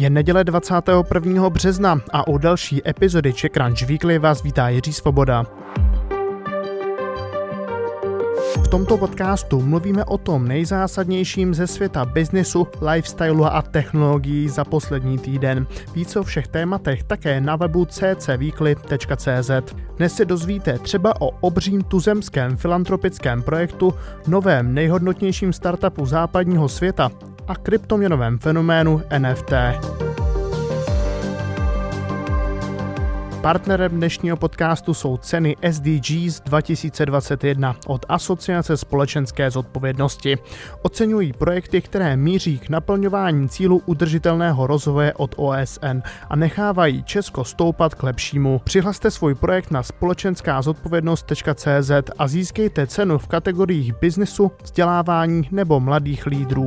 Je neděle 21. března a u další epizody Czech Crunch Weekly vás vítá Jiří Svoboda. V tomto podcastu mluvíme o tom nejzásadnějším ze světa biznesu, lifestylu a technologií za poslední týden. Víc o všech tématech také na webu ccweekly.cz. Dnes se dozvíte třeba o obřím tuzemském filantropickém projektu, novém nejhodnotnějším startupu západního světa a kryptoměnovém fenoménu NFT. Partnerem dnešního podcastu jsou ceny SDGs 2021 od Asociace společenské zodpovědnosti. Oceňují projekty, které míří k naplňování cílu udržitelného rozvoje od OSN a nechávají Česko stoupat k lepšímu. Přihlaste svůj projekt na společenská zodpovědnost.cz a získejte cenu v kategoriích biznesu, vzdělávání nebo mladých lídrů.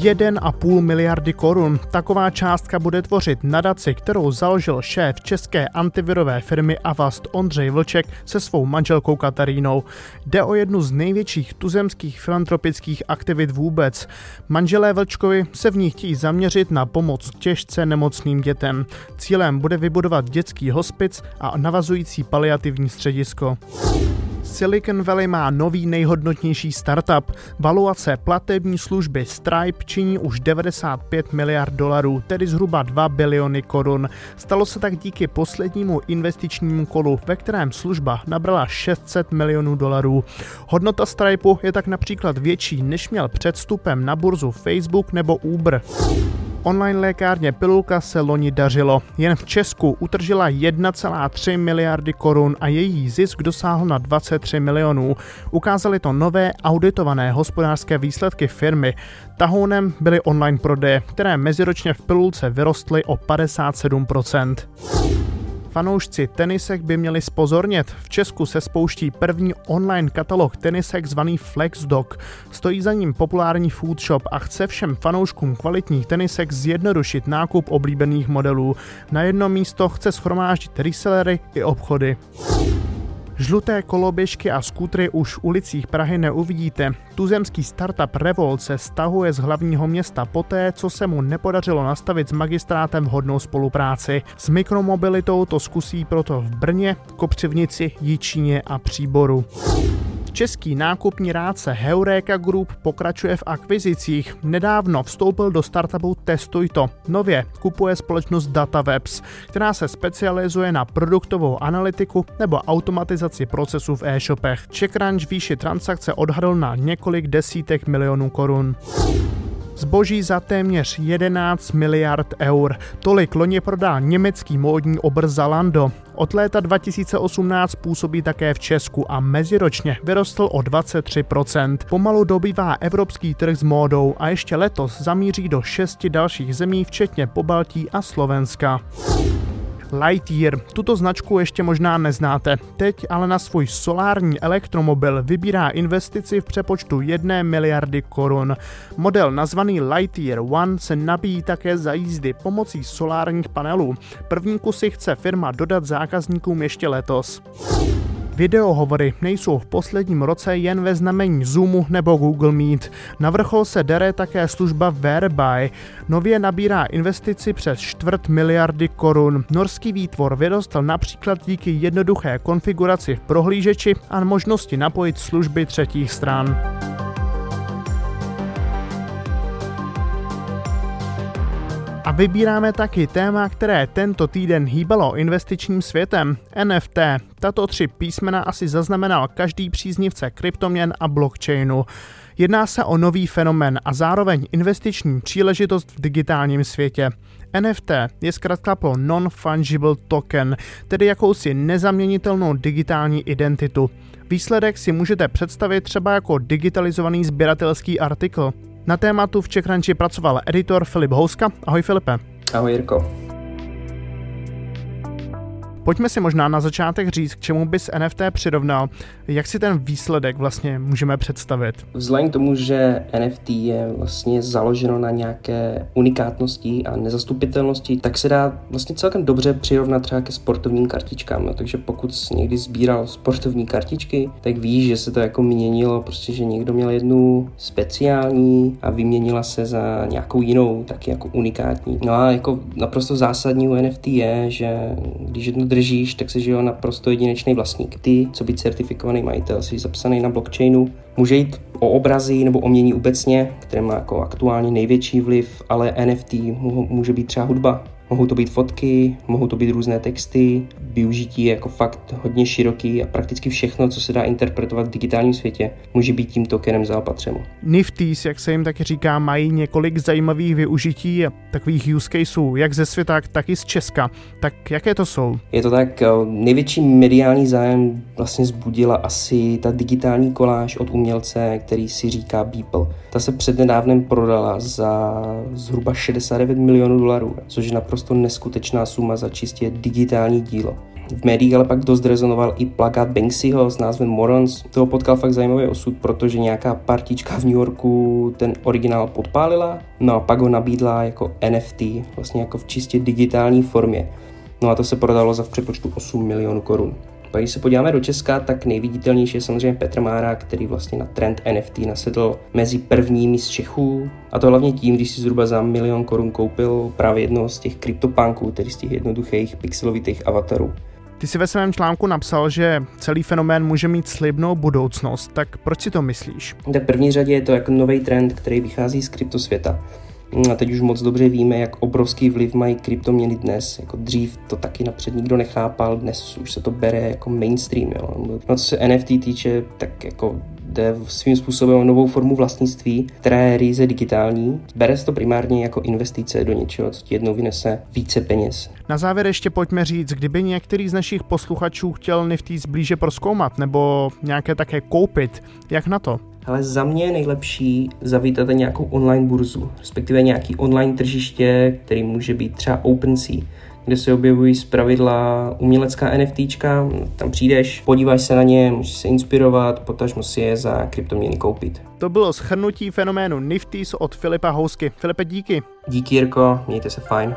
1,5 miliardy korun. Taková částka bude tvořit nadaci, kterou založil šéf české antivirové firmy Avast Ondřej Vlček se svou manželkou Katarínou. Jde o jednu z největších tuzemských filantropických aktivit vůbec. Manželé Vlčkovi se v ní chtějí zaměřit na pomoc těžce nemocným dětem. Cílem bude vybudovat dětský hospic a navazující paliativní středisko. Silicon Valley má nový nejhodnotnější startup. Valuace platební služby Stripe činí už 95 miliard dolarů, tedy zhruba 2 biliony korun. Stalo se tak díky poslednímu investičnímu kolu, ve kterém služba nabrala 600 milionů dolarů. Hodnota Stripeu je tak například větší, než měl před vstupem na burzu Facebook nebo Uber. Online lékárně Pilulka se loni dařilo. Jen v Česku utržila 1,3 miliardy korun a její zisk dosáhl na 23 milionů. Ukázaly to nové auditované hospodářské výsledky firmy. Tahounem byly online prodeje, které meziročně v Pilulce vyrostly o 57%. Fanoušci tenisek by měli spozornět. V Česku se spouští první online katalog tenisek zvaný FlexDoc. Stojí za ním populární food shop a chce všem fanouškům kvalitních tenisek zjednodušit nákup oblíbených modelů. Na jedno místo chce schromáždit resellery i obchody. Žluté koloběžky a skútry už v ulicích Prahy neuvidíte. Tuzemský startup Revolt se stahuje z hlavního města poté, co se mu nepodařilo nastavit s magistrátem vhodnou spolupráci. S mikromobilitou to zkusí proto v Brně, Kopřivnici, Jičíně a Příboru. Český nákupní rádce Heureka Group pokračuje v akvizicích. Nedávno vstoupil do startupu Testuj to. Nově kupuje společnost DataWebs, která se specializuje na produktovou analytiku nebo automatizaci procesů v e-shopech. CheckRunch výši transakce odhadl na několik desítek milionů korun. Zboží za téměř 11 miliard eur. Tolik loni prodal německý módní obr Zalando. Od léta 2018 působí také v Česku a meziročně vyrostl o 23%. Pomalu dobývá evropský trh s módou a ještě letos zamíří do šesti dalších zemí, včetně Pobaltí a Slovenska. Lightyear. Tuto značku ještě možná neznáte. Teď ale na svůj solární elektromobil vybírá investici v přepočtu 1 miliardy korun. Model nazvaný Lightyear One se nabíjí také za jízdy pomocí solárních panelů. První kusy chce firma dodat zákazníkům ještě letos. Videohovory nejsou v posledním roce jen ve znamení Zoomu nebo Google Meet. Na vrchol se dere také služba Whereby. Nově nabírá investici přes čtvrt miliardy korun. Norský výtvor vyrostl například díky jednoduché konfiguraci v prohlížeči a možnosti napojit služby třetích stran. Vybíráme taky téma, které tento týden hýbalo investičním světem, NFT. Tato tři písmena asi zaznamenal každý příznivce kryptoměn a blockchainu. Jedná se o nový fenomén a zároveň investiční příležitost v digitálním světě. NFT je zkrátka pro Non-Fungible Token, tedy jakousi nezaměnitelnou digitální identitu. Výsledek si můžete představit třeba jako digitalizovaný sběratelský artikl. Na tématu v Čekranči pracoval editor Filip Houska. Ahoj Filipe. Ahoj Jirko. Pojďme si možná na začátek říct, k čemu bys NFT přirovnal, jak si ten výsledek vlastně můžeme představit. Vzhledem k tomu, že NFT je vlastně založeno na nějaké unikátnosti a nezastupitelnosti, tak se dá vlastně celkem dobře přirovnat třeba ke sportovním kartičkám. No, takže pokud jsi někdy sbíral sportovní kartičky, tak víš, že se to jako měnilo, prostě, že někdo měl jednu speciální a vyměnila se za nějakou jinou, taky jako unikátní. No a jako naprosto zásadní u NFT je, že když jednu držíš, tak se žije naprosto jedinečný vlastník. Ty, co být certifikovaný majitel, jsi zapsaný na blockchainu, může jít o obrazy nebo o mění obecně, které má jako aktuálně největší vliv, ale NFT může být třeba hudba, Mohou to být fotky, mohou to být různé texty, využití je jako fakt hodně široký a prakticky všechno, co se dá interpretovat v digitálním světě, může být tím tokenem zaopatřeno. Nifties, jak se jim taky říká, mají několik zajímavých využití a takových use caseů, jak ze světa, tak i z Česka. Tak jaké to jsou? Je to tak, eh, největší mediální zájem vlastně zbudila asi ta digitální koláž od umělce, který si říká Beeple. Ta se přednedávnem prodala za zhruba 69 milionů dolarů, což je naprosto neskutečná suma za čistě digitální dílo. V médiích ale pak dost rezonoval i plakát Banksyho s názvem Morons. Toho potkal fakt zajímavý osud, protože nějaká partička v New Yorku ten originál podpálila, no a pak ho nabídla jako NFT, vlastně jako v čistě digitální formě. No a to se prodalo za v přepočtu 8 milionů korun. Pak když se podíváme do Česka, tak nejviditelnější je samozřejmě Petr Mára, který vlastně na trend NFT nasedl mezi prvními z Čechů. A to hlavně tím, když si zhruba za milion korun koupil právě jedno z těch kryptopunků, tedy z těch jednoduchých pixelovitých avatarů. Ty si ve svém článku napsal, že celý fenomén může mít slibnou budoucnost, tak proč si to myslíš? V první řadě je to jako nový trend, který vychází z kryptosvěta. A teď už moc dobře víme, jak obrovský vliv mají kryptoměny dnes. Jako dřív to taky napřed nikdo nechápal, dnes už se to bere jako mainstream. Jo. No co se NFT týče, tak jako jde svým způsobem o novou formu vlastnictví, která je ryze digitální. Bere se to primárně jako investice do něčeho, co ti jednou vynese více peněz. Na závěr ještě pojďme říct, kdyby některý z našich posluchačů chtěl NFT blíže proskoumat nebo nějaké také koupit, jak na to? Ale za mě je nejlepší zavítat nějakou online burzu, respektive nějaký online tržiště, který může být třeba OpenSea, kde se objevují z pravidla umělecká NFTčka, tam přijdeš, podíváš se na ně, můžeš se inspirovat, potažmo si je za kryptoměny koupit. To bylo schrnutí fenoménu Nifties od Filipa Housky. Filipe, díky. Díky, Jirko, mějte se fajn.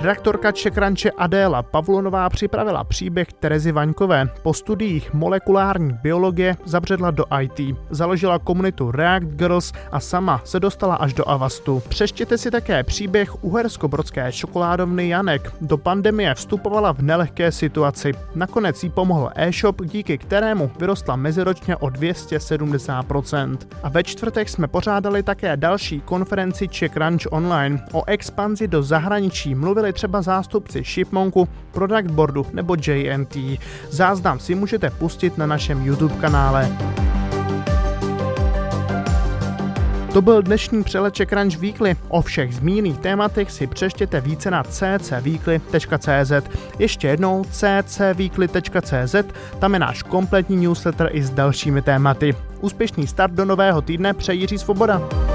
Redaktorka Čekranče Adéla Pavlonová připravila příběh Terezy Vaňkové. Po studiích molekulární biologie zabředla do IT, založila komunitu React Girls a sama se dostala až do Avastu. Přeštěte si také příběh uhersko-brodské čokoládovny Janek. Do pandemie vstupovala v nelehké situaci. Nakonec jí pomohl e-shop, díky kterému vyrostla meziročně o 270%. A ve čtvrtek jsme pořádali také další konferenci Czech Ranch Online. O expanzi do zahraničí mluvili byli třeba zástupci Shipmonku, Product Boardu nebo JNT. Záznam si můžete pustit na našem YouTube kanále. To byl dnešní přeleček Crunch Weekly. O všech zmíněných tématech si přeštěte více na ccweekly.cz. Ještě jednou ccweekly.cz, tam je náš kompletní newsletter i s dalšími tématy. Úspěšný start do nového týdne přeji Jiří Svoboda.